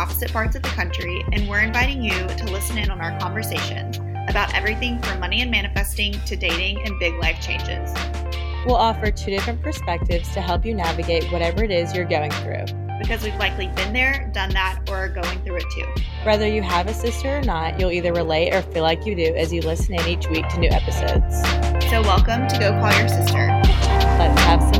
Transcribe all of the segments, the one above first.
opposite parts of the country, and we're inviting you to listen in on our conversations about everything from money and manifesting to dating and big life changes. We'll offer two different perspectives to help you navigate whatever it is you're going through. Because we've likely been there, done that, or are going through it too. Whether you have a sister or not, you'll either relate or feel like you do as you listen in each week to new episodes. So, welcome to Go Call Your Sister. Let's have some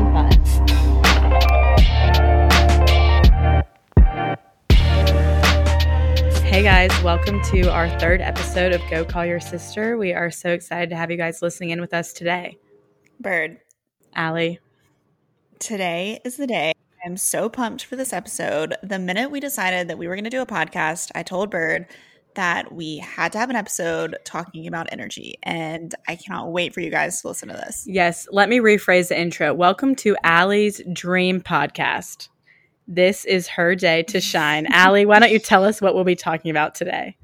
Hey guys, welcome to our third episode of Go Call Your Sister. We are so excited to have you guys listening in with us today. Bird, Allie, today is the day. I'm so pumped for this episode. The minute we decided that we were going to do a podcast, I told Bird that we had to have an episode talking about energy, and I cannot wait for you guys to listen to this. yes, let me rephrase the intro. Welcome to Allie's Dream Podcast. This is her day to shine. Allie, why don't you tell us what we'll be talking about today?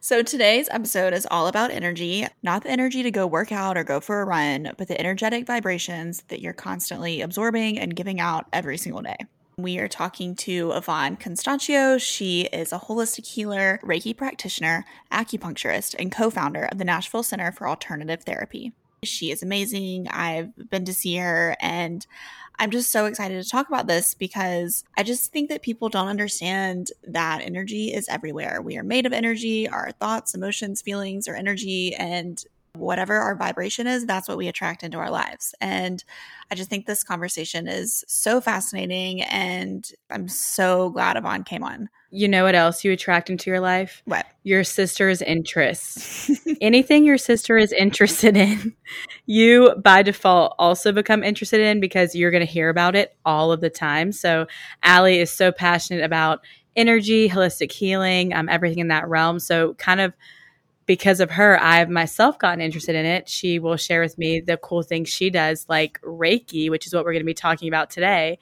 So, today's episode is all about energy, not the energy to go work out or go for a run, but the energetic vibrations that you're constantly absorbing and giving out every single day. We are talking to Yvonne Constantio. She is a holistic healer, Reiki practitioner, acupuncturist, and co founder of the Nashville Center for Alternative Therapy. She is amazing. I've been to see her and I'm just so excited to talk about this because I just think that people don't understand that energy is everywhere. We are made of energy, our thoughts, emotions, feelings are energy, and whatever our vibration is, that's what we attract into our lives. And I just think this conversation is so fascinating. And I'm so glad Yvonne came on. You know what else you attract into your life? What? Your sister's interests. Anything your sister is interested in, you by default also become interested in because you're going to hear about it all of the time. So, Allie is so passionate about energy, holistic healing, um, everything in that realm. So, kind of because of her, I've myself gotten interested in it. She will share with me the cool things she does, like Reiki, which is what we're going to be talking about today.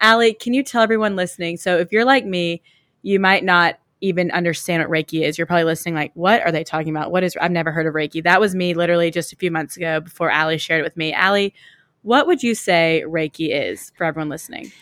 Allie, can you tell everyone listening? So, if you're like me, you might not even understand what Reiki is. You're probably listening, like, what are they talking about? What is, I've never heard of Reiki. That was me literally just a few months ago before Allie shared it with me. Allie, what would you say Reiki is for everyone listening?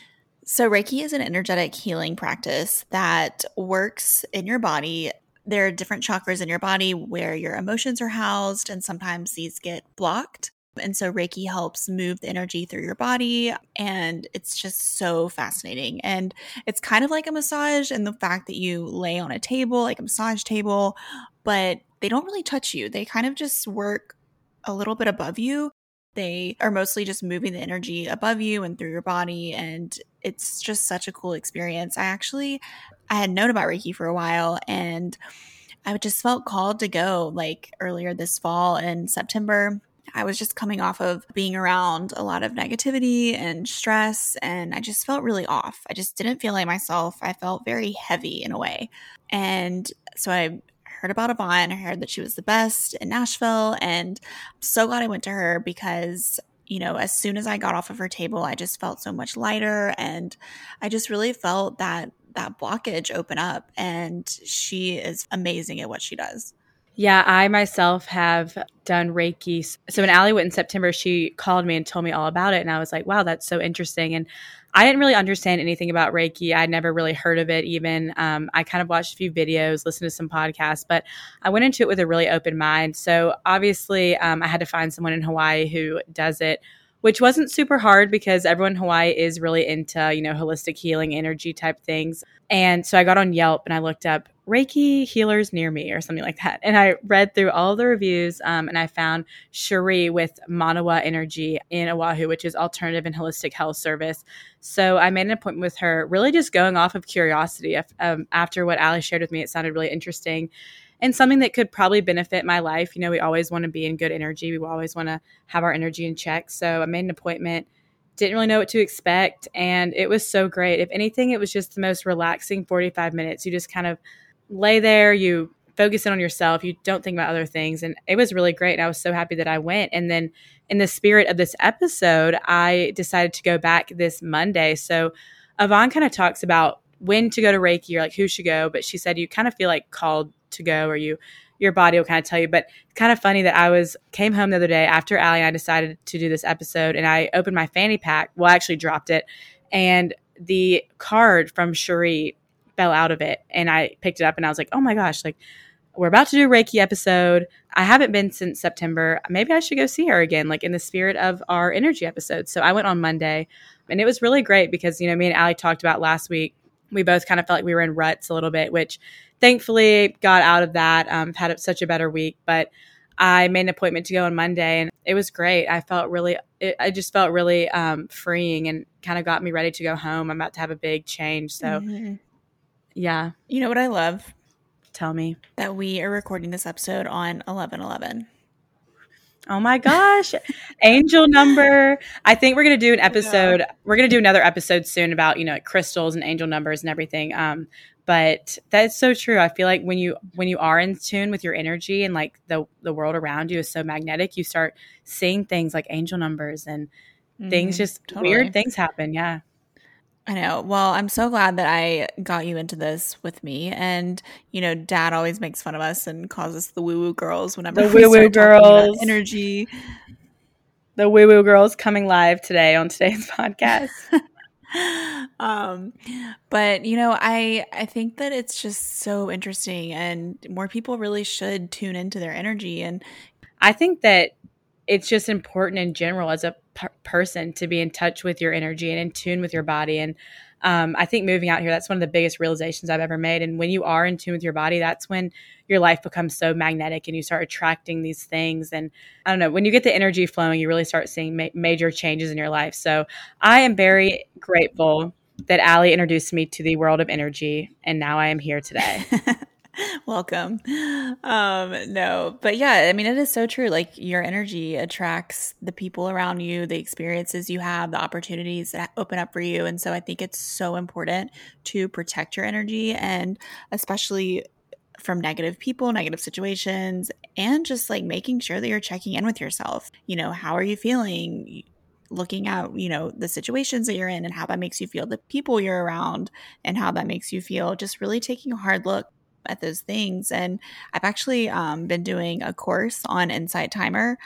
So, Reiki is an energetic healing practice that works in your body there are different chakras in your body where your emotions are housed, and sometimes these get blocked. And so Reiki helps move the energy through your body. And it's just so fascinating. And it's kind of like a massage and the fact that you lay on a table, like a massage table, but they don't really touch you. They kind of just work a little bit above you. They are mostly just moving the energy above you and through your body. And it's just such a cool experience. I actually I had known about Reiki for a while and I just felt called to go like earlier this fall in September. I was just coming off of being around a lot of negativity and stress, and I just felt really off. I just didn't feel like myself. I felt very heavy in a way. And so I heard about Yvonne. I heard that she was the best in Nashville, and I'm so glad I went to her because you know, as soon as I got off of her table, I just felt so much lighter and I just really felt that that blockage open up and she is amazing at what she does. Yeah, I myself have done Reiki. So when Allie went in September, she called me and told me all about it. And I was like, wow, that's so interesting. And I didn't really understand anything about Reiki. I'd never really heard of it even. Um, I kind of watched a few videos, listened to some podcasts, but I went into it with a really open mind. So obviously, um, I had to find someone in Hawaii who does it which wasn't super hard because everyone in Hawaii is really into, you know, holistic healing, energy type things. And so I got on Yelp and I looked up Reiki healers near me or something like that. And I read through all the reviews um, and I found Cherie with Manawa Energy in Oahu, which is alternative and holistic health service. So I made an appointment with her, really just going off of curiosity. Um, after what Allie shared with me, it sounded really interesting and something that could probably benefit my life. You know, we always want to be in good energy. We always want to have our energy in check. So I made an appointment, didn't really know what to expect. And it was so great. If anything, it was just the most relaxing 45 minutes. You just kind of lay there, you focus in on yourself, you don't think about other things. And it was really great. And I was so happy that I went. And then in the spirit of this episode, I decided to go back this Monday. So Yvonne kind of talks about when to go to Reiki or like who should go, but she said you kind of feel like called to go or you your body will kind of tell you. But it's kind of funny that I was came home the other day after Allie and I decided to do this episode and I opened my fanny pack. Well, I actually dropped it. And the card from Cherie fell out of it and I picked it up and I was like, oh my gosh, like we're about to do a Reiki episode. I haven't been since September. Maybe I should go see her again, like in the spirit of our energy episode. So I went on Monday and it was really great because, you know, me and Allie talked about last week. We both kind of felt like we were in ruts a little bit, which thankfully got out of that. Um, had such a better week, but I made an appointment to go on Monday and it was great. I felt really, it, I just felt really um, freeing and kind of got me ready to go home. I'm about to have a big change. So, mm-hmm. yeah. You know what I love? Tell me. That we are recording this episode on 11 11. Oh my gosh. angel number. I think we're going to do an episode. Yeah. We're going to do another episode soon about, you know, crystals and angel numbers and everything. Um, but that's so true. I feel like when you when you are in tune with your energy and like the the world around you is so magnetic, you start seeing things like angel numbers and mm, things just totally. weird things happen. Yeah. I know. Well, I'm so glad that I got you into this with me. And you know, Dad always makes fun of us and calls us the woo woo girls whenever the woo woo girls energy. The woo woo girls coming live today on today's podcast. um, but you know, I I think that it's just so interesting, and more people really should tune into their energy. And I think that it's just important in general as a person to be in touch with your energy and in tune with your body. And um, I think moving out here, that's one of the biggest realizations I've ever made. And when you are in tune with your body, that's when your life becomes so magnetic and you start attracting these things. And I don't know, when you get the energy flowing, you really start seeing ma- major changes in your life. So I am very grateful that Allie introduced me to the world of energy. And now I am here today. Welcome. Um, no, but yeah, I mean, it is so true. Like your energy attracts the people around you, the experiences you have, the opportunities that open up for you. And so I think it's so important to protect your energy and especially from negative people, negative situations, and just like making sure that you're checking in with yourself. You know, how are you feeling? looking at you know the situations that you're in and how that makes you feel the people you're around and how that makes you feel just really taking a hard look at those things. And I've actually um, been doing a course on Insight Timer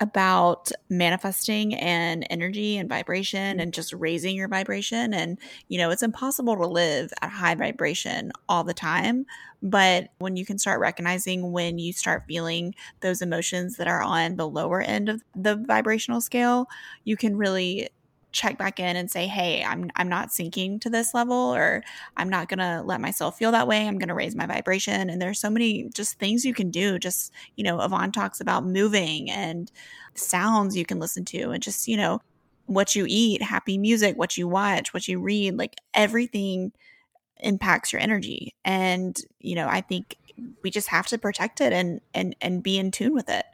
about manifesting and energy and vibration and just raising your vibration. And, you know, it's impossible to live at high vibration all the time. But when you can start recognizing when you start feeling those emotions that are on the lower end of the vibrational scale, you can really check back in and say, "Hey, I'm I'm not sinking to this level or I'm not going to let myself feel that way. I'm going to raise my vibration." And there's so many just things you can do. Just, you know, Yvonne talks about moving and sounds you can listen to and just, you know, what you eat, happy music, what you watch, what you read, like everything impacts your energy. And, you know, I think we just have to protect it and and and be in tune with it.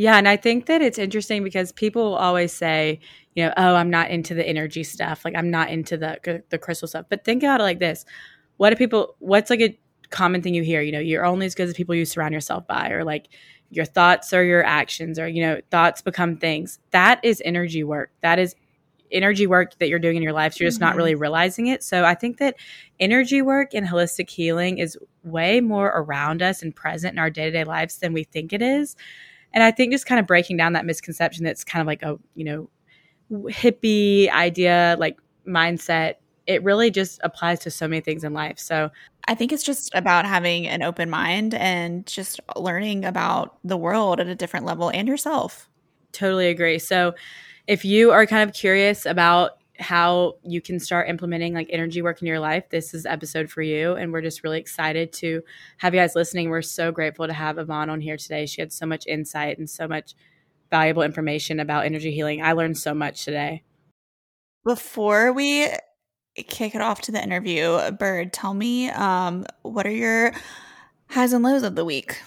Yeah, and I think that it's interesting because people always say, you know, oh, I'm not into the energy stuff, like I'm not into the the crystal stuff. But think about it like this: what do people? What's like a common thing you hear? You know, you're only as good as people you surround yourself by, or like your thoughts or your actions, or you know, thoughts become things. That is energy work. That is energy work that you're doing in your life. So you're just mm-hmm. not really realizing it. So I think that energy work and holistic healing is way more around us and present in our day to day lives than we think it is. And I think just kind of breaking down that misconception that's kind of like a, you know, hippie idea, like mindset, it really just applies to so many things in life. So I think it's just about having an open mind and just learning about the world at a different level and yourself. Totally agree. So if you are kind of curious about how you can start implementing like energy work in your life, this is episode for you. And we're just really excited to have you guys listening. We're so grateful to have Yvonne on here today. She had so much insight and so much valuable information about energy healing. I learned so much today. Before we kick it off to the interview, Bird, tell me um, what are your highs and lows of the week?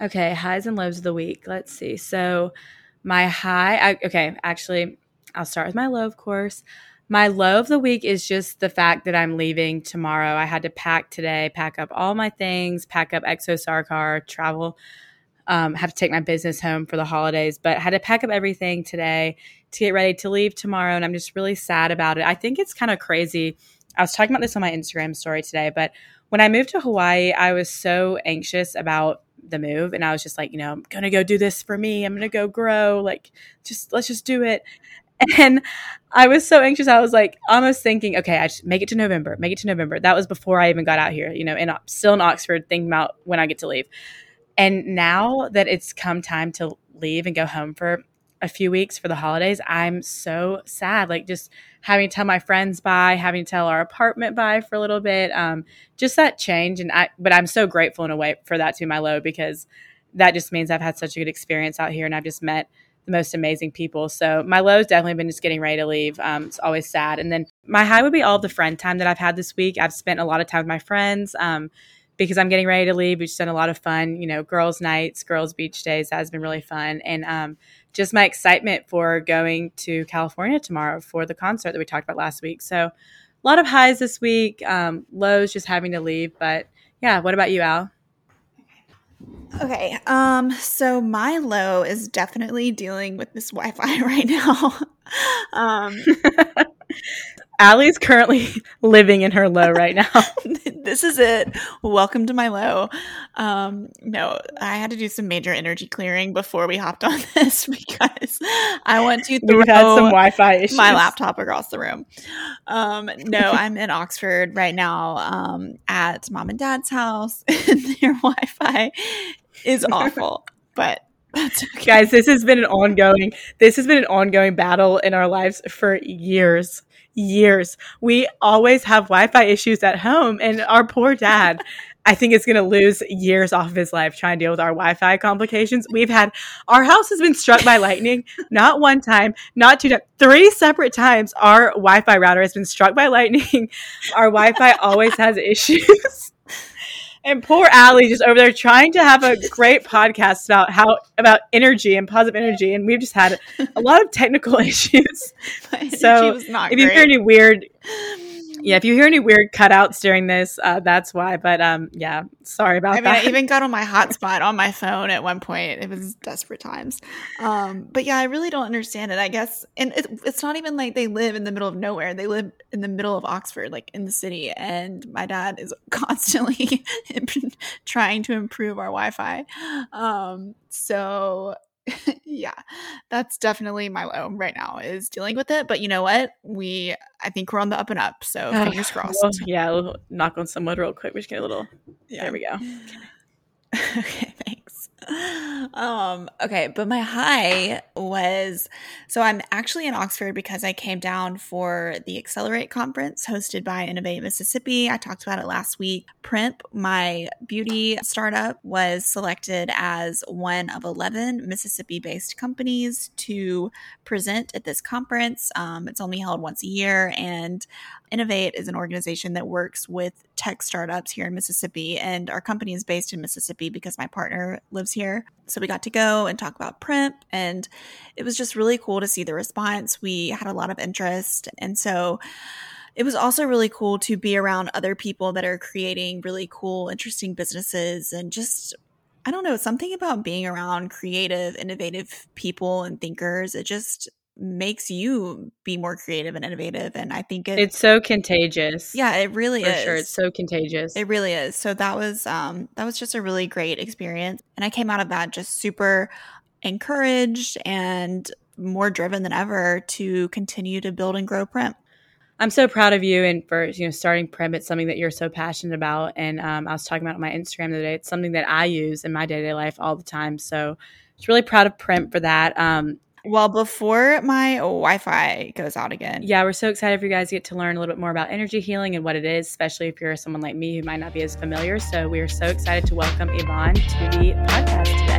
Okay, highs and lows of the week. Let's see. So, my high, I, okay, actually, I'll start with my low, of course. My low of the week is just the fact that I'm leaving tomorrow. I had to pack today, pack up all my things, pack up ExoSarcar, travel, um, have to take my business home for the holidays, but I had to pack up everything today to get ready to leave tomorrow. And I'm just really sad about it. I think it's kind of crazy. I was talking about this on my Instagram story today, but when I moved to Hawaii, I was so anxious about the move and I was just like, you know, I'm going to go do this for me. I'm going to go grow. Like just let's just do it. And I was so anxious. I was like almost thinking, okay, I just make it to November, make it to November. That was before I even got out here, you know, and still in Oxford, thinking about when I get to leave. And now that it's come time to leave and go home for a few weeks for the holidays, I'm so sad. Like just having to tell my friends bye, having to tell our apartment bye for a little bit. Um, just that change. And I, but I'm so grateful in a way for that to be my low because that just means I've had such a good experience out here and I've just met the most amazing people. So my low has definitely been just getting ready to leave. Um, it's always sad. And then my high would be all the friend time that I've had this week. I've spent a lot of time with my friends. Um, because I'm getting ready to leave. We've just done a lot of fun, you know, girls' nights, girls' beach days. That has been really fun. And um, just my excitement for going to California tomorrow for the concert that we talked about last week. So a lot of highs this week, um, lows just having to leave. But yeah, what about you, Al? Okay. Um, so my low is definitely dealing with this Wi-Fi right now. um Allie's currently living in her low right now. this is it. Welcome to my low. Um, no, I had to do some major energy clearing before we hopped on this because I want to throw We've had some Wi-Fi issues. my laptop across the room. Um, no, I'm in Oxford right now um, at mom and dad's house, and their Wi-Fi is awful, but Okay. Guys, this has been an ongoing this has been an ongoing battle in our lives for years years. We always have Wi-Fi issues at home, and our poor dad. I think is going to lose years off of his life trying to deal with our Wi-Fi complications. We've had our house has been struck by lightning, not one time, not two times, three separate times. Our Wi-Fi router has been struck by lightning. Our Wi-Fi always has issues. And poor Allie just over there trying to have a great podcast about how about energy and positive energy, and we've just had a lot of technical issues. so if you hear any weird yeah, if you hear any weird cutouts during this, uh, that's why. But um, yeah, sorry about I mean, that. I even got on my hotspot on my phone at one point. It was desperate times. Um, but yeah, I really don't understand it. I guess, and it, it's not even like they live in the middle of nowhere. They live in the middle of Oxford, like in the city. And my dad is constantly trying to improve our Wi-Fi. Um, so yeah, that's definitely my low right now is dealing with it. But you know what? We, I think we're on the up and up. So fingers crossed. Well, yeah, we'll knock on some wood real quick. We just get a little. Yeah. There we go. Okay. Um, okay, but my high was so I'm actually in Oxford because I came down for the Accelerate conference hosted by Innovate Mississippi. I talked about it last week. Primp, my beauty startup, was selected as one of 11 Mississippi based companies to present at this conference. Um, it's only held once a year, and Innovate is an organization that works with tech startups here in Mississippi. And our company is based in Mississippi because my partner lives here. So we got to go and talk about Primp. And it was just really cool to see the response. We had a lot of interest. And so it was also really cool to be around other people that are creating really cool, interesting businesses and just I don't know, something about being around creative, innovative people and thinkers. It just makes you be more creative and innovative and i think it, it's so contagious yeah it really For is sure it's so contagious it really is so that was um that was just a really great experience and i came out of that just super encouraged and more driven than ever to continue to build and grow Primp I'm so proud of you and for you know starting Primp. It's something that you're so passionate about, and um, I was talking about on my Instagram the other day. It's something that I use in my day to day life all the time. So, just really proud of Primp for that. Um, well, before my Wi Fi goes out again. Yeah, we're so excited for you guys to get to learn a little bit more about energy healing and what it is, especially if you're someone like me who might not be as familiar. So we are so excited to welcome Yvonne to the podcast today.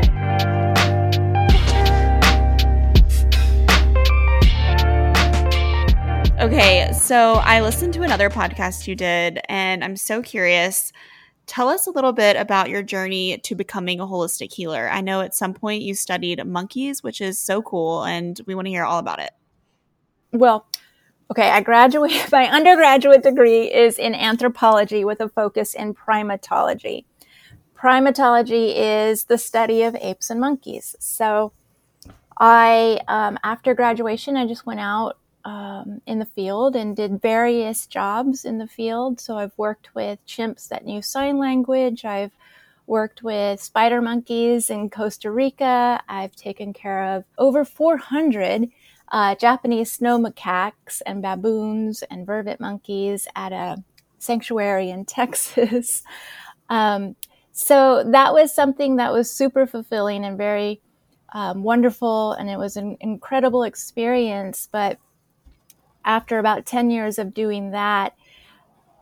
Okay, so I listened to another podcast you did, and I'm so curious Tell us a little bit about your journey to becoming a holistic healer. I know at some point you studied monkeys, which is so cool, and we want to hear all about it. Well, okay, I graduated, my undergraduate degree is in anthropology with a focus in primatology. Primatology is the study of apes and monkeys. So I, um, after graduation, I just went out um, in the field and did various jobs in the field. So I've worked with chimps that knew sign language. I've worked with spider monkeys in Costa Rica. I've taken care of over 400 uh, Japanese snow macaques and baboons and vervet monkeys at a sanctuary in Texas. um, so that was something that was super fulfilling and very um, wonderful, and it was an incredible experience. But after about 10 years of doing that,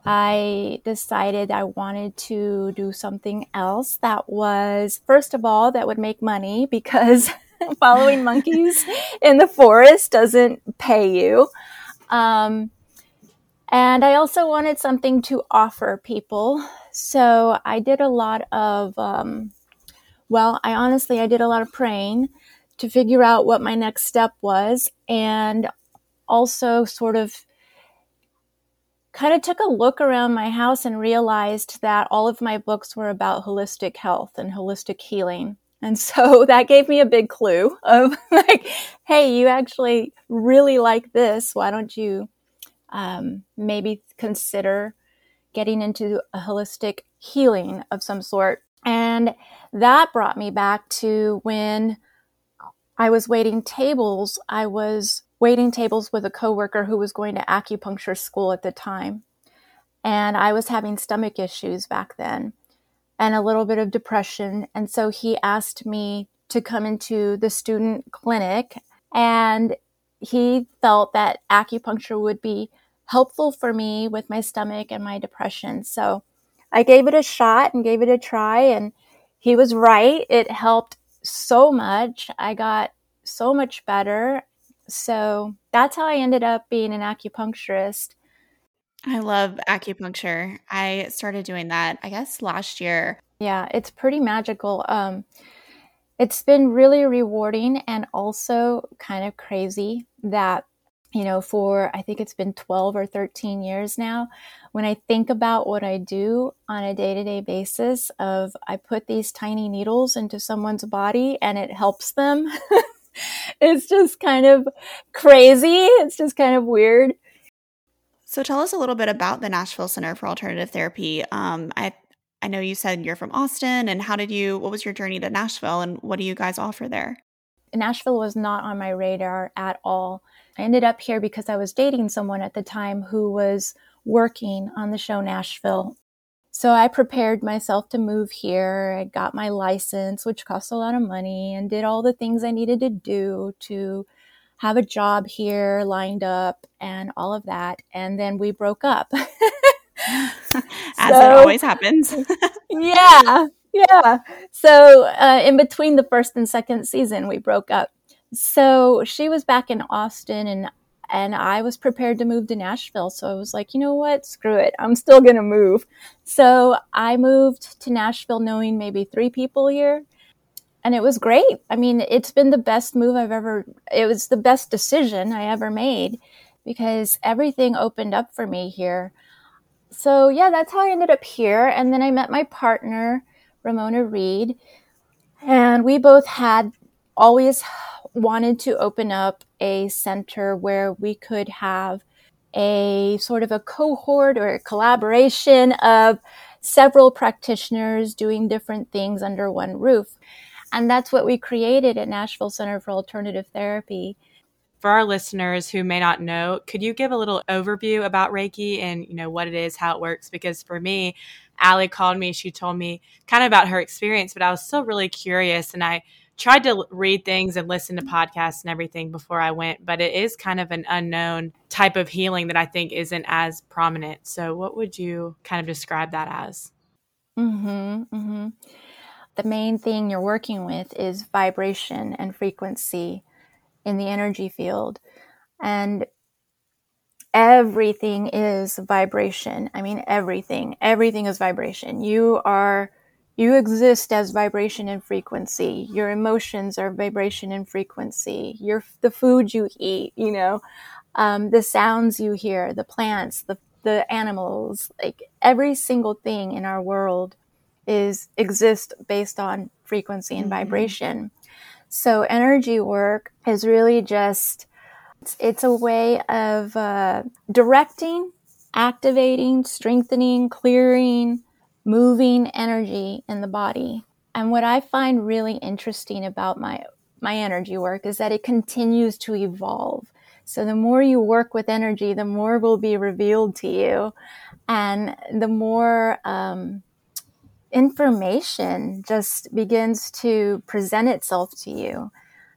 I decided I wanted to do something else that was, first of all, that would make money because following monkeys in the forest doesn't pay you. Um, and I also wanted something to offer people. So I did a lot of, um, well, I honestly, I did a lot of praying to figure out what my next step was and also sort of kind of took a look around my house and realized that all of my books were about holistic health and holistic healing. And so that gave me a big clue of like, hey, you actually really like this. Why don't you um, maybe consider getting into a holistic healing of some sort? And that brought me back to when I was waiting tables. I was waiting tables with a coworker who was going to acupuncture school at the time. And I was having stomach issues back then and a little bit of depression. And so he asked me to come into the student clinic and he felt that acupuncture would be helpful for me with my stomach and my depression. So I gave it a shot and gave it a try and he was right. It helped so much. I got so much better so that's how I ended up being an acupuncturist. I love acupuncture. I started doing that, I guess, last year. Yeah, it's pretty magical. Um, it's been really rewarding and also kind of crazy that, you know, for I think it's been 12 or 13 years now, when I think about what I do on a day to day basis, of I put these tiny needles into someone's body and it helps them. it's just kind of crazy. It's just kind of weird. So tell us a little bit about the Nashville Center for Alternative Therapy. Um, I I know you said you're from Austin, and how did you? What was your journey to Nashville, and what do you guys offer there? Nashville was not on my radar at all. I ended up here because I was dating someone at the time who was working on the show Nashville so I prepared myself to move here. I got my license, which cost a lot of money, and did all the things I needed to do to have a job here lined up and all of that. And then we broke up. As so, it always happens. yeah. Yeah. So uh, in between the first and second season, we broke up. So she was back in Austin and and I was prepared to move to Nashville. So I was like, you know what? Screw it. I'm still going to move. So I moved to Nashville knowing maybe three people here. And it was great. I mean, it's been the best move I've ever, it was the best decision I ever made because everything opened up for me here. So yeah, that's how I ended up here. And then I met my partner, Ramona Reed, and we both had always wanted to open up a center where we could have a sort of a cohort or a collaboration of several practitioners doing different things under one roof. And that's what we created at Nashville Center for Alternative Therapy. For our listeners who may not know, could you give a little overview about Reiki and you know what it is, how it works? Because for me, Allie called me, she told me kind of about her experience, but I was still really curious and I tried to read things and listen to podcasts and everything before I went, but it is kind of an unknown type of healing that I think isn't as prominent. So, what would you kind of describe that as? Mm-hmm, mm-hmm. The main thing you're working with is vibration and frequency in the energy field. And everything is vibration. I mean, everything. Everything is vibration. You are you exist as vibration and frequency. Your emotions are vibration and frequency. Your the food you eat, you know, um, the sounds you hear, the plants, the the animals, like every single thing in our world is exist based on frequency and mm-hmm. vibration. So energy work is really just it's, it's a way of uh, directing, activating, strengthening, clearing, moving energy in the body. And what I find really interesting about my my energy work is that it continues to evolve. So the more you work with energy, the more will be revealed to you, and the more um, information just begins to present itself to you.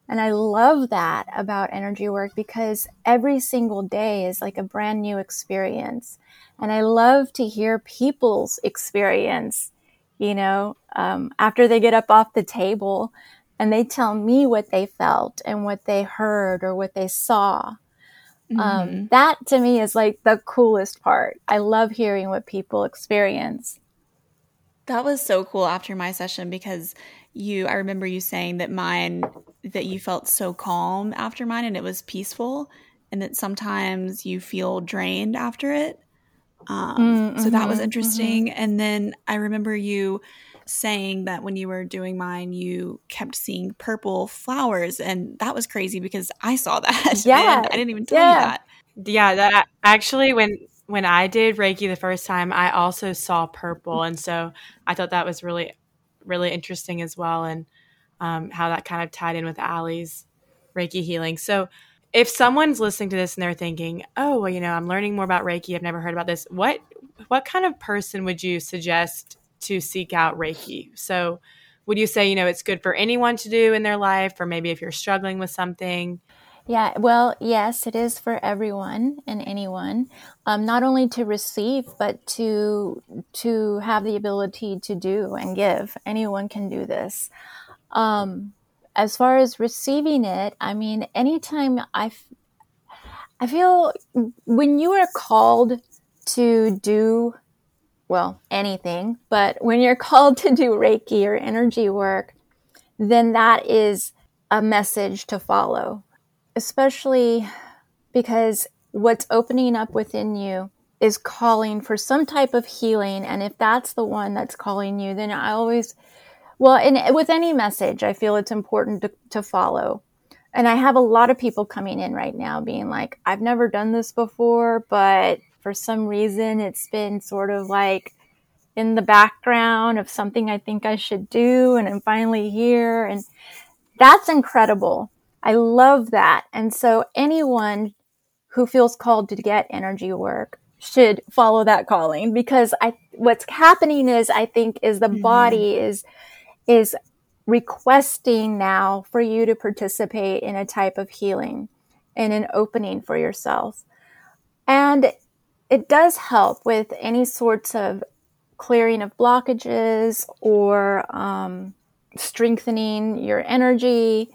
And I love that about energy work because every single day is like a brand new experience. And I love to hear people's experience, you know, um, after they get up off the table and they tell me what they felt and what they heard or what they saw. Um, mm-hmm. Um, that to me is like the coolest part. I love hearing what people experience. That was so cool after my session because you, I remember you saying that mine, that you felt so calm after mine and it was peaceful, and that sometimes you feel drained after it. Um, mm-hmm, so that was mm-hmm, interesting. Mm-hmm. And then I remember you saying that when you were doing mine, you kept seeing purple flowers, and that was crazy because I saw that. Yeah, I didn't even tell yeah. you that. Yeah, that actually when when I did Reiki the first time, I also saw purple, and so I thought that was really really interesting as well, and um, how that kind of tied in with Allie's Reiki healing. So. If someone's listening to this and they're thinking, "Oh, well, you know, I'm learning more about Reiki. I've never heard about this." What what kind of person would you suggest to seek out Reiki. So, would you say, you know, it's good for anyone to do in their life, or maybe if you're struggling with something? Yeah, well, yes, it is for everyone and anyone. Um, not only to receive, but to to have the ability to do and give. Anyone can do this. Um, as far as receiving it, I mean, anytime I, I feel when you are called to do well, anything, but when you're called to do Reiki or energy work, then that is a message to follow, especially because what's opening up within you is calling for some type of healing. And if that's the one that's calling you, then I always, well, and with any message, I feel it's important to, to follow. And I have a lot of people coming in right now being like, I've never done this before, but for some reason it's been sort of like in the background of something I think I should do and I'm finally here and that's incredible. I love that. And so anyone who feels called to get energy work should follow that calling because I what's happening is I think is the mm-hmm. body is is requesting now for you to participate in a type of healing and an opening for yourself. And it does help with any sorts of clearing of blockages or um, strengthening your energy.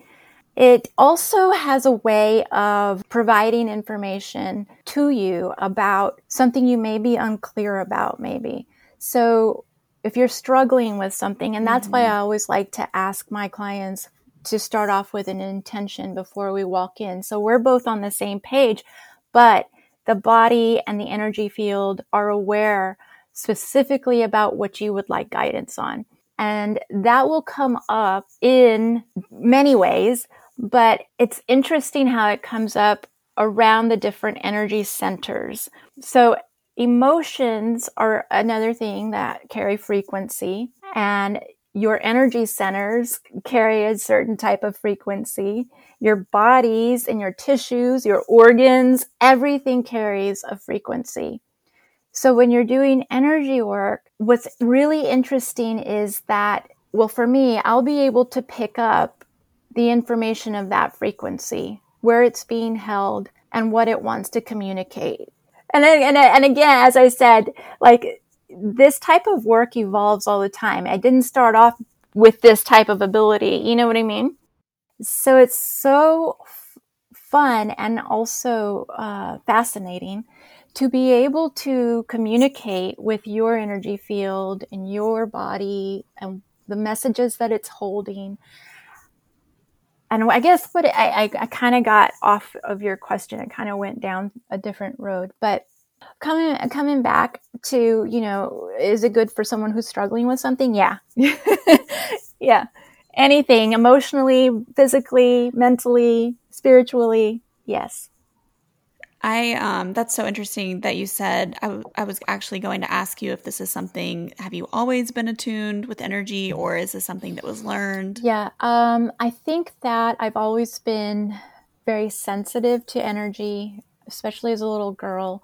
It also has a way of providing information to you about something you may be unclear about, maybe. So, if you're struggling with something, and that's mm-hmm. why I always like to ask my clients to start off with an intention before we walk in. So, we're both on the same page, but the body and the energy field are aware specifically about what you would like guidance on. And that will come up in many ways, but it's interesting how it comes up around the different energy centers. So emotions are another thing that carry frequency and your energy centers carry a certain type of frequency. Your bodies and your tissues, your organs, everything carries a frequency. So when you're doing energy work, what's really interesting is that, well, for me, I'll be able to pick up the information of that frequency, where it's being held and what it wants to communicate. And, and, and again, as I said, like this type of work evolves all the time. I didn't start off with this type of ability. You know what I mean? So it's so f- fun and also uh, fascinating to be able to communicate with your energy field and your body and the messages that it's holding. And I guess what I, I, I kind of got off of your question, it kind of went down a different road, but coming coming back to you know is it good for someone who's struggling with something? Yeah. Yeah. Anything emotionally physically mentally spiritually? Yes I um that's so interesting that you said I, w- I was actually going to ask you if this is something have you always been attuned with energy or is this something that was learned? Yeah, um I think that I've always been very sensitive to energy, especially as a little girl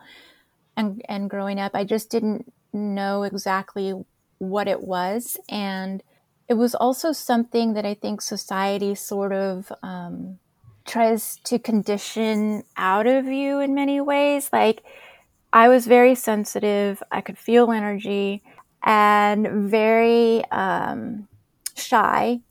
and and growing up. I just didn't know exactly what it was and it was also something that I think society sort of um, tries to condition out of you in many ways. Like, I was very sensitive, I could feel energy, and very um, shy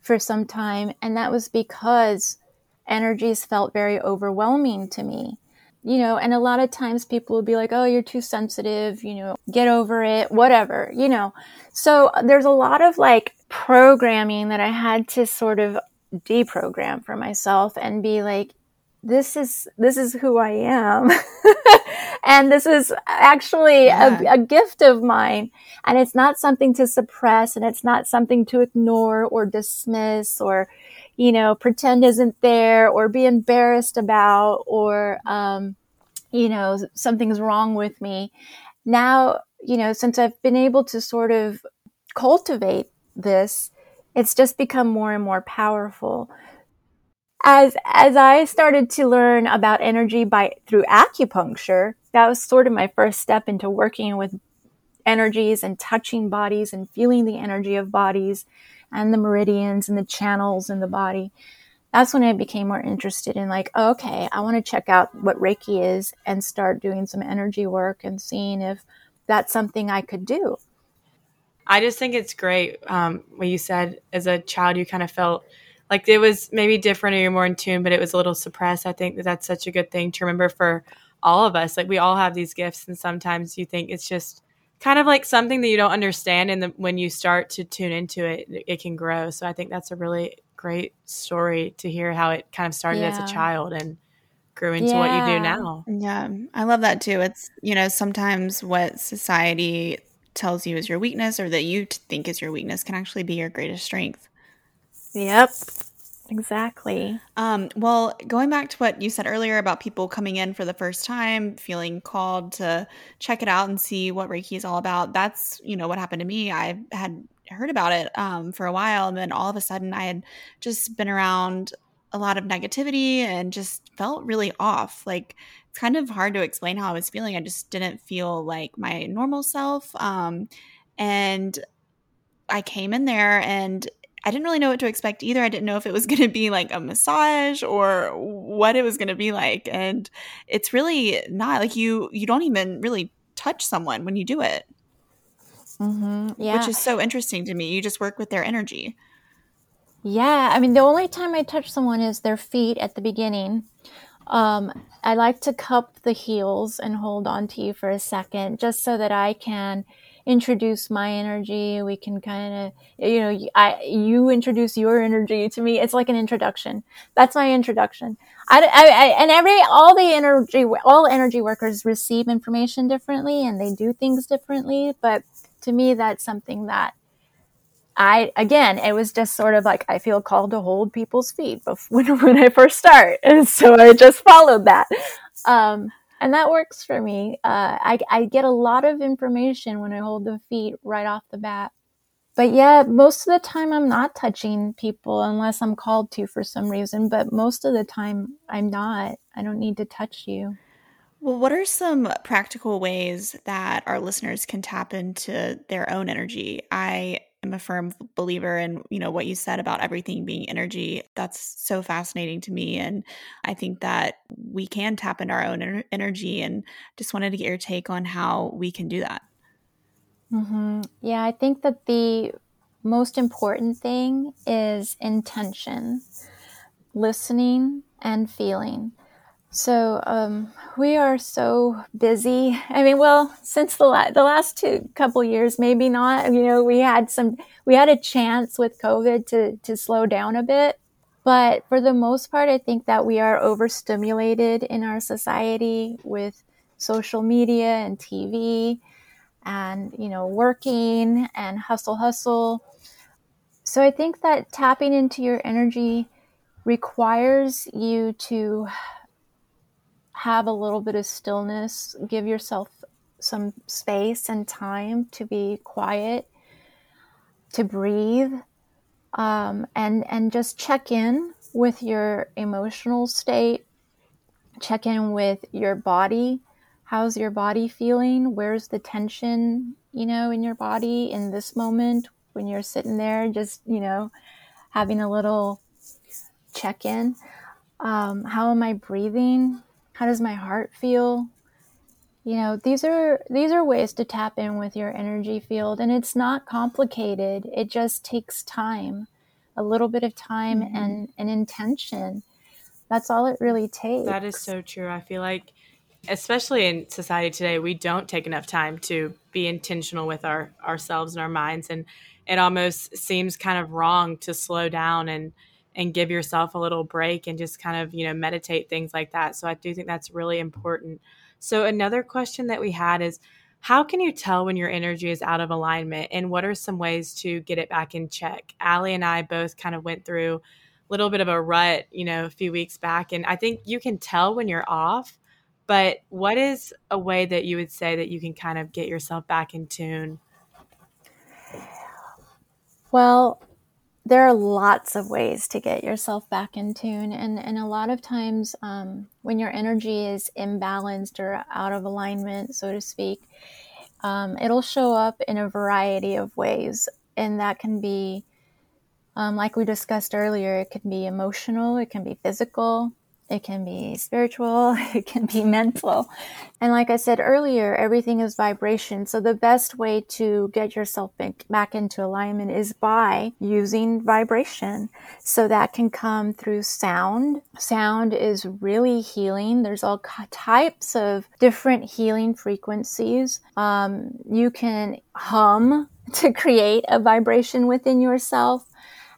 for some time. And that was because energies felt very overwhelming to me. You know, and a lot of times people would be like, oh, you're too sensitive, you know, get over it, whatever, you know. So there's a lot of like programming that I had to sort of deprogram for myself and be like, this is this is who I am, and this is actually yeah. a, a gift of mine, and it's not something to suppress, and it's not something to ignore or dismiss or, you know, pretend isn't there or be embarrassed about or, um, you know, something's wrong with me. Now, you know, since I've been able to sort of cultivate this, it's just become more and more powerful. As as I started to learn about energy by through acupuncture, that was sort of my first step into working with energies and touching bodies and feeling the energy of bodies and the meridians and the channels in the body. That's when I became more interested in like, oh, okay, I want to check out what Reiki is and start doing some energy work and seeing if that's something I could do. I just think it's great um, what you said as a child, you kind of felt like it was maybe different or you're more in tune, but it was a little suppressed. I think that that's such a good thing to remember for all of us. Like we all have these gifts, and sometimes you think it's just kind of like something that you don't understand, and when you start to tune into it, it can grow. So I think that's a really great story to hear how it kind of started yeah. as a child and grew into yeah. what you do now. Yeah, I love that too. It's, you know, sometimes what society tells you is your weakness or that you think is your weakness can actually be your greatest strength. Yep. Exactly. Um, well, going back to what you said earlier about people coming in for the first time, feeling called to check it out and see what Reiki is all about, that's, you know, what happened to me. I had heard about it um, for a while, and then all of a sudden I had just been around a lot of negativity and just felt really off. Like kind of hard to explain how I was feeling. I just didn't feel like my normal self. Um, and I came in there and I didn't really know what to expect either. I didn't know if it was going to be like a massage or what it was going to be like. And it's really not like you you don't even really touch someone when you do it. Mm-hmm. Yeah. Which is so interesting to me. You just work with their energy. Yeah, I mean, the only time I touch someone is their feet at the beginning. Um, I like to cup the heels and hold on to you for a second, just so that I can introduce my energy. We can kind of, you know, I you introduce your energy to me. It's like an introduction. That's my introduction. I, I, I, and every all the energy all energy workers receive information differently and they do things differently. But to me, that's something that I again, it was just sort of like I feel called to hold people's feet when when I first start, and so I just followed that, um, and that works for me. Uh, I I get a lot of information when I hold the feet right off the bat. But yeah, most of the time I'm not touching people unless I'm called to for some reason. But most of the time I'm not. I don't need to touch you. Well, what are some practical ways that our listeners can tap into their own energy? I am a firm believer in you know what you said about everything being energy. That's so fascinating to me and i think that we can tap into our own energy and just wanted to get your take on how we can do that. Mm-hmm. yeah i think that the most important thing is intention listening and feeling so um, we are so busy. I mean, well, since the la- the last two couple years, maybe not. You know, we had some, we had a chance with COVID to to slow down a bit, but for the most part, I think that we are overstimulated in our society with social media and TV, and you know, working and hustle, hustle. So I think that tapping into your energy requires you to have a little bit of stillness. Give yourself some space and time to be quiet, to breathe, um, and and just check in with your emotional state. Check in with your body. How's your body feeling? Where's the tension, you know, in your body in this moment when you're sitting there, just you know, having a little check in. Um, how am I breathing? How does my heart feel? You know, these are these are ways to tap in with your energy field and it's not complicated. It just takes time. A little bit of time mm-hmm. and an intention. That's all it really takes. That is so true. I feel like especially in society today, we don't take enough time to be intentional with our ourselves and our minds and it almost seems kind of wrong to slow down and and give yourself a little break and just kind of, you know, meditate things like that. So I do think that's really important. So another question that we had is how can you tell when your energy is out of alignment and what are some ways to get it back in check? Allie and I both kind of went through a little bit of a rut, you know, a few weeks back. And I think you can tell when you're off, but what is a way that you would say that you can kind of get yourself back in tune? Well, there are lots of ways to get yourself back in tune and, and a lot of times um, when your energy is imbalanced or out of alignment so to speak um, it'll show up in a variety of ways and that can be um, like we discussed earlier it can be emotional it can be physical it can be spiritual, it can be mental. And like I said earlier, everything is vibration. So the best way to get yourself back into alignment is by using vibration. So that can come through sound. Sound is really healing. There's all types of different healing frequencies. Um, you can hum to create a vibration within yourself.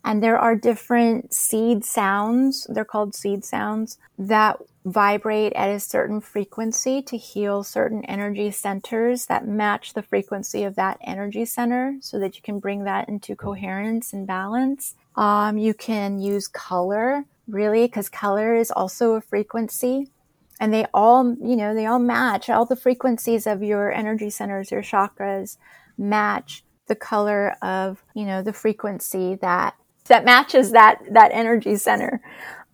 And there are different seed sounds, they're called seed sounds, that vibrate at a certain frequency to heal certain energy centers that match the frequency of that energy center so that you can bring that into coherence and balance. Um, you can use color, really, because color is also a frequency. And they all, you know, they all match. All the frequencies of your energy centers, your chakras match the color of, you know, the frequency that that matches that that energy center.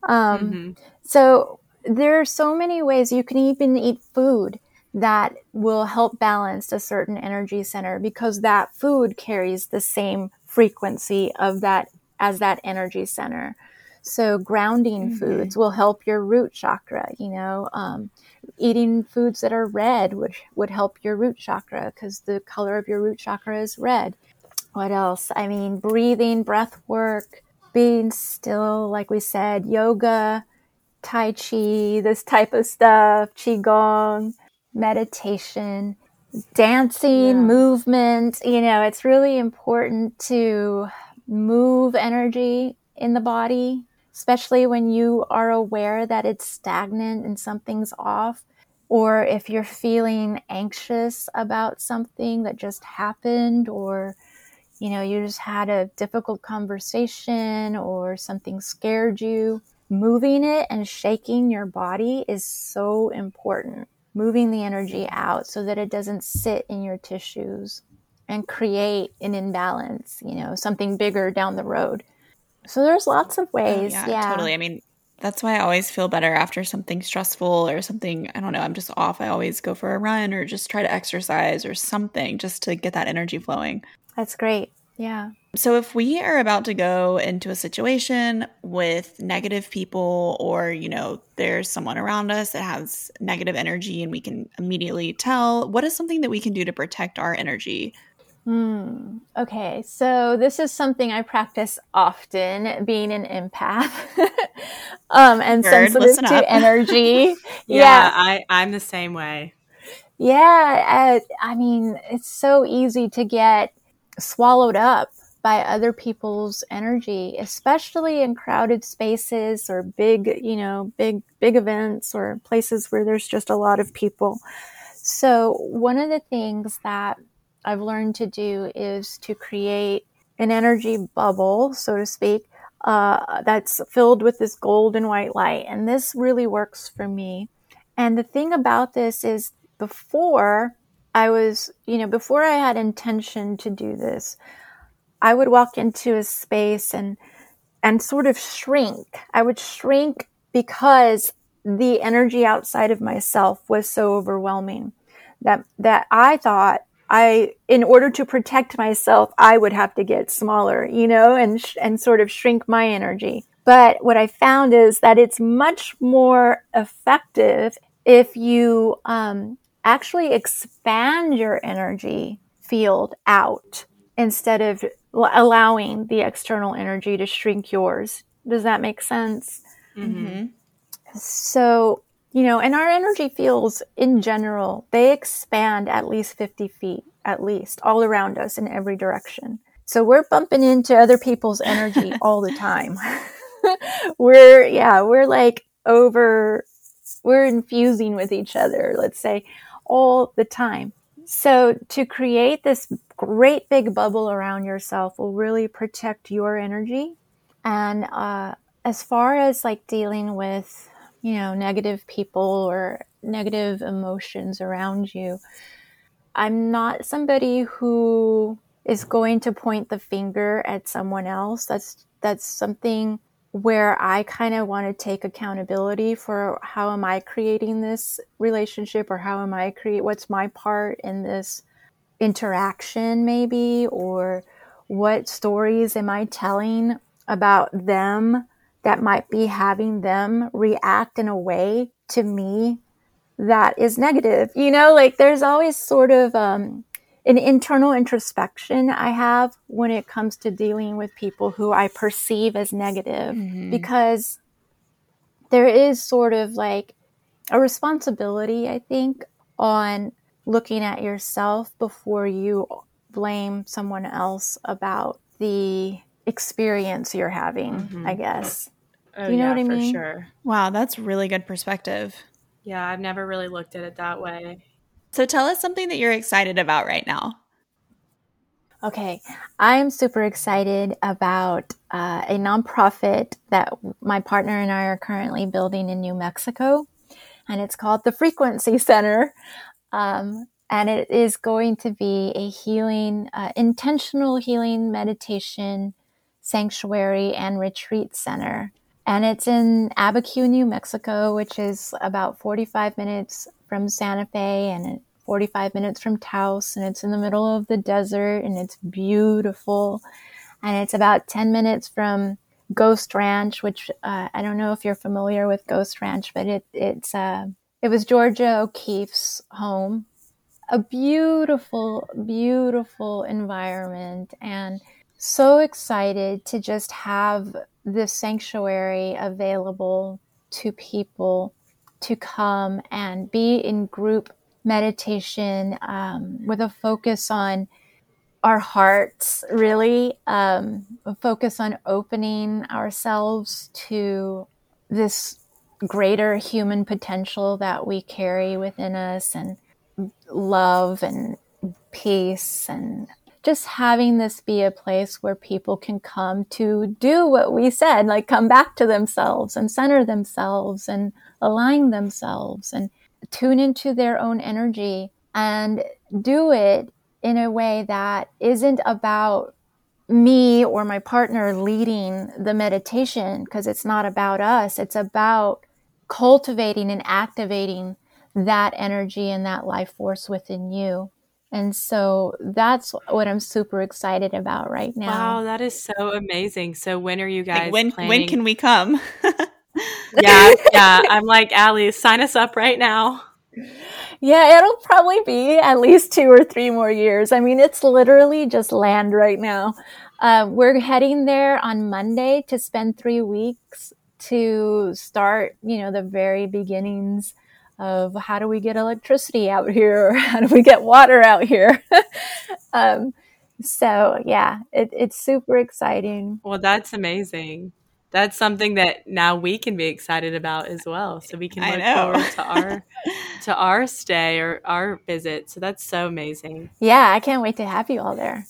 Um, mm-hmm. So there are so many ways you can even eat food that will help balance a certain energy center because that food carries the same frequency of that as that energy center. So grounding mm-hmm. foods will help your root chakra. You know, um, eating foods that are red would would help your root chakra because the color of your root chakra is red what else? I mean, breathing, breath work, being still, like we said, yoga, Tai Chi, this type of stuff, Qigong, meditation, dancing, yeah. movement. You know, it's really important to move energy in the body, especially when you are aware that it's stagnant and something's off. Or if you're feeling anxious about something that just happened, or you know, you just had a difficult conversation or something scared you, moving it and shaking your body is so important. Moving the energy out so that it doesn't sit in your tissues and create an imbalance, you know, something bigger down the road. So there's lots of oh, ways. Oh, yeah, yeah, totally. I mean, that's why I always feel better after something stressful or something, I don't know, I'm just off. I always go for a run or just try to exercise or something just to get that energy flowing. That's great. Yeah. So if we are about to go into a situation with negative people or, you know, there's someone around us that has negative energy and we can immediately tell, what is something that we can do to protect our energy? Hmm. Okay, so this is something I practice often, being an empath um, and Bird, sensitive to energy. yeah, yeah, I I'm the same way. Yeah, uh, I mean, it's so easy to get swallowed up by other people's energy, especially in crowded spaces or big, you know, big, big events or places where there's just a lot of people. So, one of the things that I've learned to do is to create an energy bubble, so to speak, uh, that's filled with this gold and white light. And this really works for me. And the thing about this is before I was, you know, before I had intention to do this, I would walk into a space and and sort of shrink. I would shrink because the energy outside of myself was so overwhelming that that I thought I in order to protect myself I would have to get smaller, you know, and and sort of shrink my energy. But what I found is that it's much more effective if you um, actually expand your energy field out instead of allowing the external energy to shrink yours. Does that make sense? Mm-hmm. So, you know, and our energy fields in general, they expand at least 50 feet, at least, all around us in every direction. So we're bumping into other people's energy all the time. we're, yeah, we're like over, we're infusing with each other, let's say, all the time. So to create this great big bubble around yourself will really protect your energy. And uh, as far as like dealing with, you know, negative people or negative emotions around you, I'm not somebody who is going to point the finger at someone else. That's that's something where I kind of want to take accountability for how am I creating this relationship or how am I create what's my part in this interaction maybe or what stories am I telling about them that might be having them react in a way to me that is negative. You know, like there's always sort of um, an internal introspection I have when it comes to dealing with people who I perceive as negative mm-hmm. because there is sort of like a responsibility, I think, on looking at yourself before you blame someone else about the experience you're having, mm-hmm. I guess. Oh, you know yeah, what I mean? sure. Wow, that's really good perspective. Yeah, I've never really looked at it that way. So tell us something that you're excited about right now. Okay, I am super excited about uh, a nonprofit that my partner and I are currently building in New Mexico, and it's called the Frequency Center. Um, and it is going to be a healing, uh, intentional healing meditation sanctuary and retreat center. And it's in Abiquiu, New Mexico, which is about 45 minutes from Santa Fe and 45 minutes from Taos. And it's in the middle of the desert and it's beautiful. And it's about 10 minutes from Ghost Ranch, which uh, I don't know if you're familiar with Ghost Ranch, but it, it's uh, it was Georgia O'Keeffe's home. A beautiful, beautiful environment, and so excited to just have this sanctuary available to people to come and be in group meditation um, with a focus on our hearts, really, um, a focus on opening ourselves to this greater human potential that we carry within us and love and peace and just having this be a place where people can come to do what we said, like come back to themselves and center themselves and align themselves and tune into their own energy and do it in a way that isn't about me or my partner leading the meditation because it's not about us. It's about cultivating and activating that energy and that life force within you. And so that's what I'm super excited about right now. Wow, that is so amazing. So when are you guys like when planning? when can we come? yeah, yeah. I'm like, Allie, sign us up right now. Yeah, it'll probably be at least two or three more years. I mean, it's literally just land right now. Uh, we're heading there on Monday to spend three weeks to start, you know, the very beginnings of how do we get electricity out here or how do we get water out here. um, so yeah, it, it's super exciting. Well, that's amazing. That's something that now we can be excited about as well. So we can look forward to our to our stay or our visit. So that's so amazing. Yeah, I can't wait to have you all there.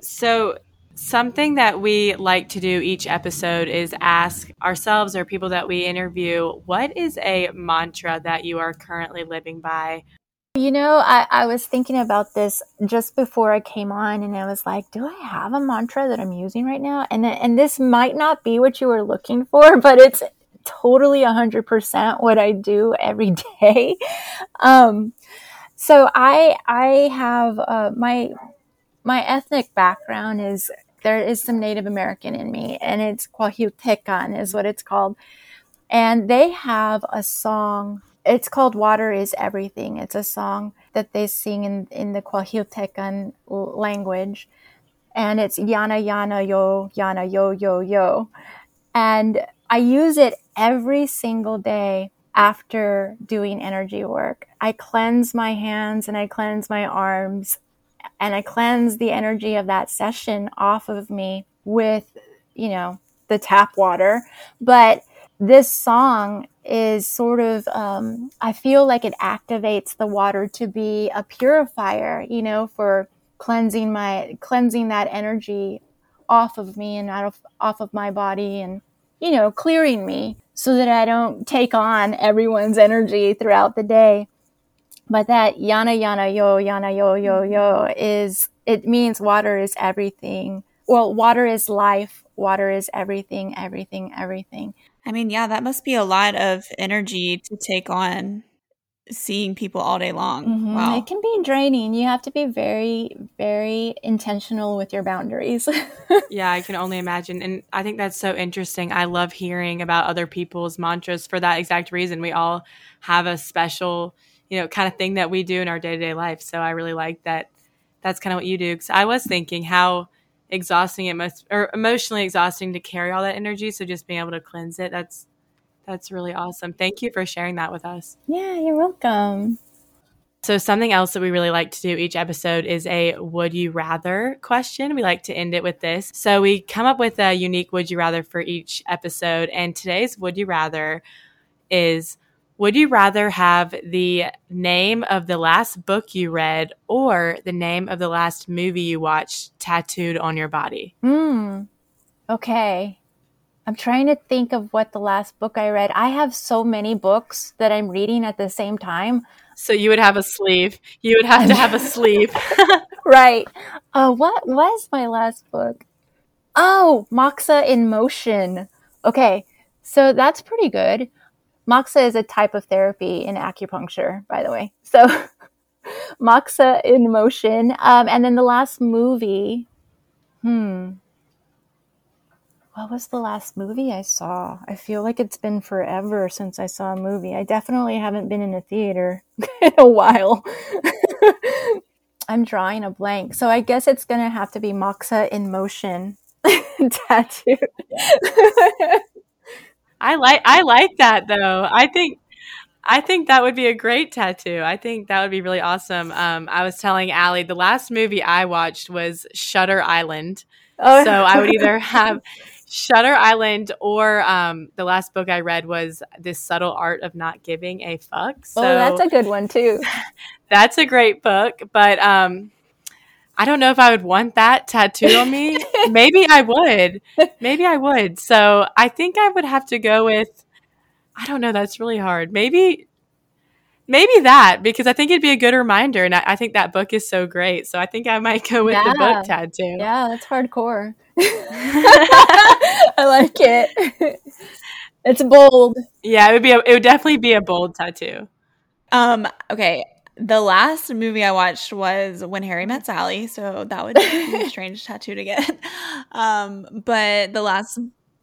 So Something that we like to do each episode is ask ourselves or people that we interview, what is a mantra that you are currently living by? You know, I, I was thinking about this just before I came on, and I was like, do I have a mantra that I'm using right now? And, and this might not be what you were looking for, but it's totally 100% what I do every day. Um, so I, I have, uh, my, my ethnic background is there is some Native American in me, and it's Coahuiltecan is what it's called. And they have a song. It's called "Water Is Everything." It's a song that they sing in in the Coahuiltecan language, and it's "Yana Yana Yo Yana Yo Yo Yo," and I use it every single day after doing energy work. I cleanse my hands and I cleanse my arms and I cleanse the energy of that session off of me with, you know, the tap water. But this song is sort of, um, I feel like it activates the water to be a purifier, you know, for cleansing my, cleansing that energy off of me and out of, off of my body and, you know, clearing me so that I don't take on everyone's energy throughout the day. But that yana yana yo yana yo yo yo is it means water is everything. Well, water is life. Water is everything, everything, everything. I mean, yeah, that must be a lot of energy to take on seeing people all day long. Mm-hmm. Wow. It can be draining. You have to be very, very intentional with your boundaries. yeah, I can only imagine. And I think that's so interesting. I love hearing about other people's mantras for that exact reason. We all have a special you know, kind of thing that we do in our day to day life. So I really like that. That's kind of what you do. Because I was thinking how exhausting it must, or emotionally exhausting to carry all that energy. So just being able to cleanse it, that's that's really awesome. Thank you for sharing that with us. Yeah, you're welcome. So, something else that we really like to do each episode is a would you rather question. We like to end it with this. So, we come up with a unique would you rather for each episode. And today's would you rather is would you rather have the name of the last book you read or the name of the last movie you watched tattooed on your body? Hmm. Okay. I'm trying to think of what the last book I read. I have so many books that I'm reading at the same time. So you would have a sleeve. You would have to have a sleeve. right. Uh, what was my last book? Oh, Moxa in Motion. Okay. So that's pretty good. Moxa is a type of therapy in acupuncture, by the way. So Moxa in motion. Um, and then the last movie, hmm. What was the last movie I saw? I feel like it's been forever since I saw a movie. I definitely haven't been in a theater in a while. I'm drawing a blank. So I guess it's going to have to be Moxa in motion tattoo. I like I like that though. I think I think that would be a great tattoo. I think that would be really awesome. Um, I was telling Allie the last movie I watched was Shutter Island. Oh. So I would either have Shutter Island or um, the last book I read was This Subtle Art of Not Giving a Fuck. So oh, that's a good one too. that's a great book, but um, I don't know if I would want that tattooed on me. Maybe I would. Maybe I would. So I think I would have to go with. I don't know. That's really hard. Maybe, maybe that because I think it'd be a good reminder, and I, I think that book is so great. So I think I might go with yeah. the book tattoo. Yeah, that's hardcore. I like it. It's bold. Yeah, it would be. A, it would definitely be a bold tattoo. Um. Okay the last movie I watched was When Harry Met Sally, so that would be a strange tattoo to get. Um, but the last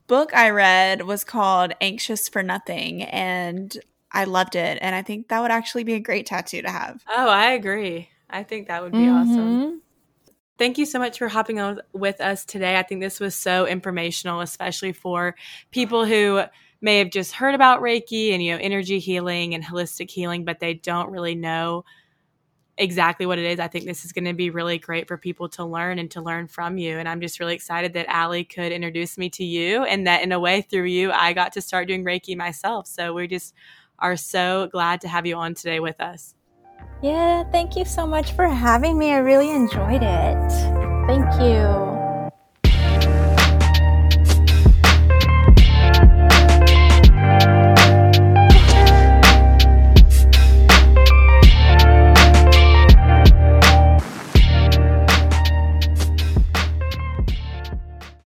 book I read was called Anxious for Nothing, and I loved it. And I think that would actually be a great tattoo to have. Oh, I agree. I think that would be mm-hmm. awesome. Thank you so much for hopping on with us today. I think this was so informational, especially for people who may have just heard about Reiki and, you know, energy healing and holistic healing, but they don't really know exactly what it is. I think this is going to be really great for people to learn and to learn from you. And I'm just really excited that Allie could introduce me to you and that in a way through you, I got to start doing Reiki myself. So we just are so glad to have you on today with us. Yeah, thank you so much for having me. I really enjoyed it. Thank you.